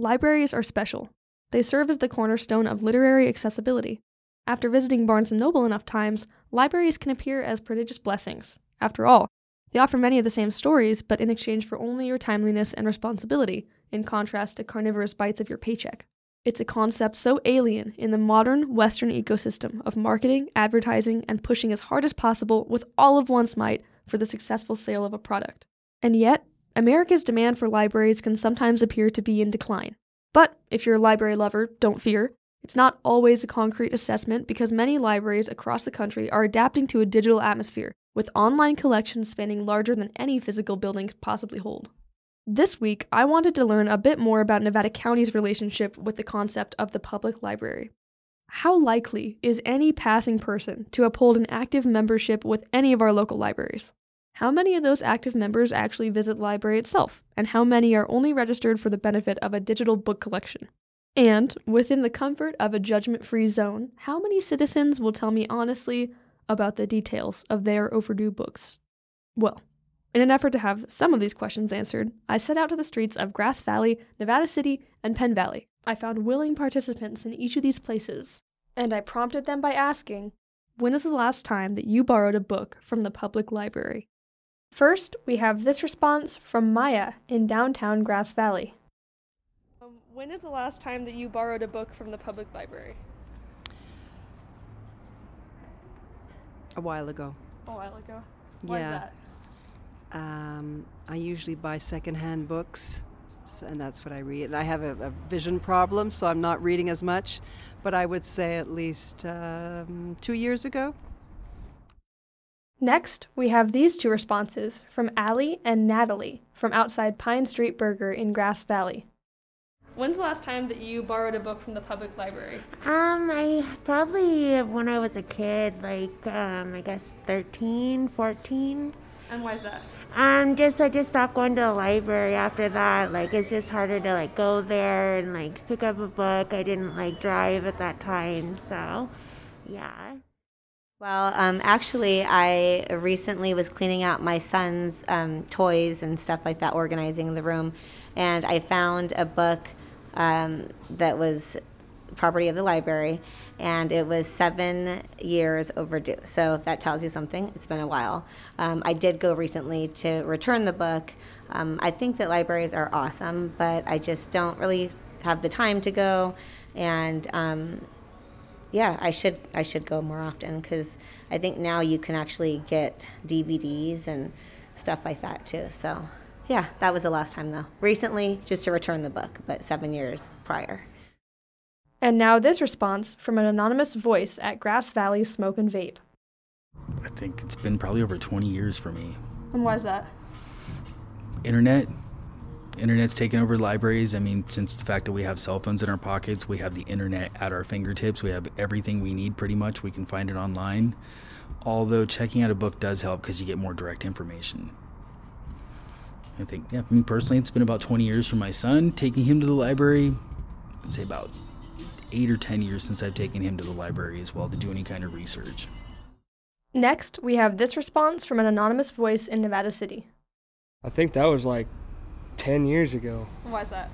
Libraries are special. They serve as the cornerstone of literary accessibility. After visiting Barnes & Noble enough times, libraries can appear as prodigious blessings. After all, they offer many of the same stories, but in exchange for only your timeliness and responsibility, in contrast to carnivorous bites of your paycheck. It's a concept so alien in the modern Western ecosystem of marketing, advertising, and pushing as hard as possible with all of one's might for the successful sale of a product. And yet, America's demand for libraries can sometimes appear to be in decline. But if you're a library lover, don't fear. It's not always a concrete assessment because many libraries across the country are adapting to a digital atmosphere, with online collections spanning larger than any physical building could possibly hold. This week, I wanted to learn a bit more about Nevada County's relationship with the concept of the public library. How likely is any passing person to uphold an active membership with any of our local libraries? How many of those active members actually visit the library itself, and how many are only registered for the benefit of a digital book collection? And, within the comfort of a judgment free zone, how many citizens will tell me honestly about the details of their overdue books? Well, in an effort to have some of these questions answered, I set out to the streets of Grass Valley, Nevada City, and Penn Valley. I found willing participants in each of these places, and I prompted them by asking, When is the last time that you borrowed a book from the public library? First, we have this response from Maya in downtown Grass Valley. Um, when is the last time that you borrowed a book from the public library? A while ago. A while ago. Why yeah. is that? Um, I usually buy secondhand books, and that's what I read. I have a, a vision problem, so I'm not reading as much, but I would say at least um, two years ago. Next, we have these two responses from Allie and Natalie from outside Pine Street Burger in Grass Valley. When's the last time that you borrowed a book from the public library? Um, I probably when I was a kid, like um, I guess 13, 14. And why is that? Um, just I just stopped going to the library after that. Like it's just harder to like go there and like pick up a book. I didn't like drive at that time, so yeah. Well, um, actually, I recently was cleaning out my son's um, toys and stuff like that, organizing the room, and I found a book um, that was property of the library, and it was seven years overdue. So if that tells you something, it's been a while. Um, I did go recently to return the book. Um, I think that libraries are awesome, but I just don't really have the time to go, and um, yeah, I should I should go more often because I think now you can actually get DVDs and stuff like that too. So yeah, that was the last time though. Recently, just to return the book, but seven years prior. And now this response from an anonymous voice at Grass Valley Smoke and Vape. I think it's been probably over 20 years for me. And why is that? Internet. Internet's taken over libraries. I mean, since the fact that we have cell phones in our pockets, we have the internet at our fingertips. We have everything we need pretty much. We can find it online. Although checking out a book does help because you get more direct information. I think, yeah, I mean, personally, it's been about 20 years for my son. Taking him to the library, I'd say about eight or 10 years since I've taken him to the library as well to do any kind of research. Next, we have this response from an anonymous voice in Nevada City. I think that was like 10 years ago. Why is that?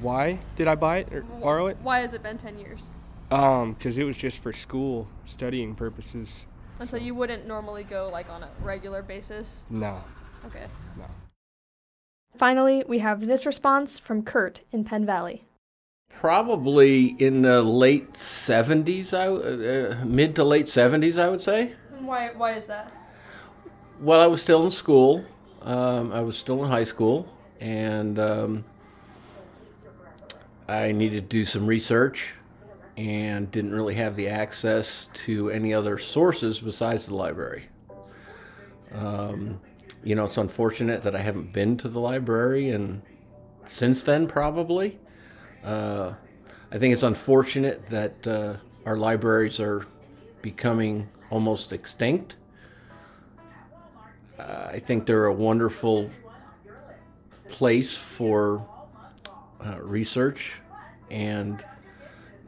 Why did I buy it or borrow it? Why has it been 10 years? Um, because it was just for school studying purposes. And so you wouldn't normally go like on a regular basis? No, Okay. no. Finally, we have this response from Kurt in Penn Valley. Probably in the late 70s, I, uh, mid to late 70s, I would say. Why, why is that? Well, I was still in school. Um, I was still in high school, and um, I needed to do some research and didn't really have the access to any other sources besides the library. Um, you know, it's unfortunate that I haven't been to the library, and since then, probably. Uh, I think it's unfortunate that uh, our libraries are becoming almost extinct. Uh, I think they're a wonderful place for uh, research and,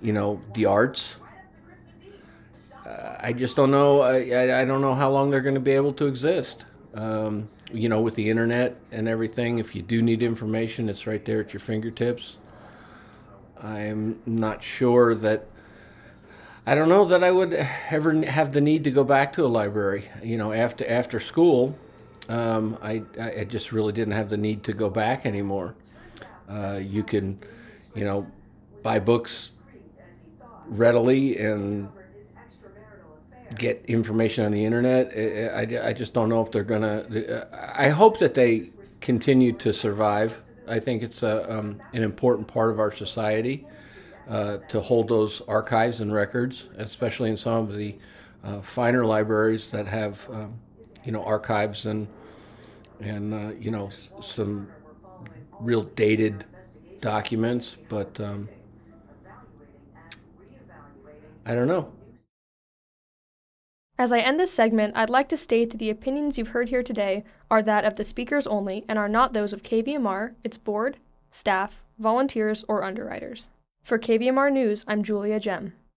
you know, the arts. Uh, I just don't know. I, I, don't know how long they're going to be able to exist. Um, you know, with the internet and everything, if you do need information, it's right there at your fingertips. I'm not sure that. I don't know that I would ever have the need to go back to a library. You know, after after school, um, I I just really didn't have the need to go back anymore. Uh, you can, you know, buy books readily and get information on the internet. I, I just don't know if they're going to. I hope that they continue to survive. I think it's a, um, an important part of our society uh, to hold those archives and records, especially in some of the uh, finer libraries that have, um, you know, archives and and uh, you know some real dated documents. But um, I don't know. As I end this segment, I'd like to state that the opinions you've heard here today are that of the speakers only and are not those of KVMR, its board, staff, volunteers, or underwriters. For KVMR News, I'm Julia Gem.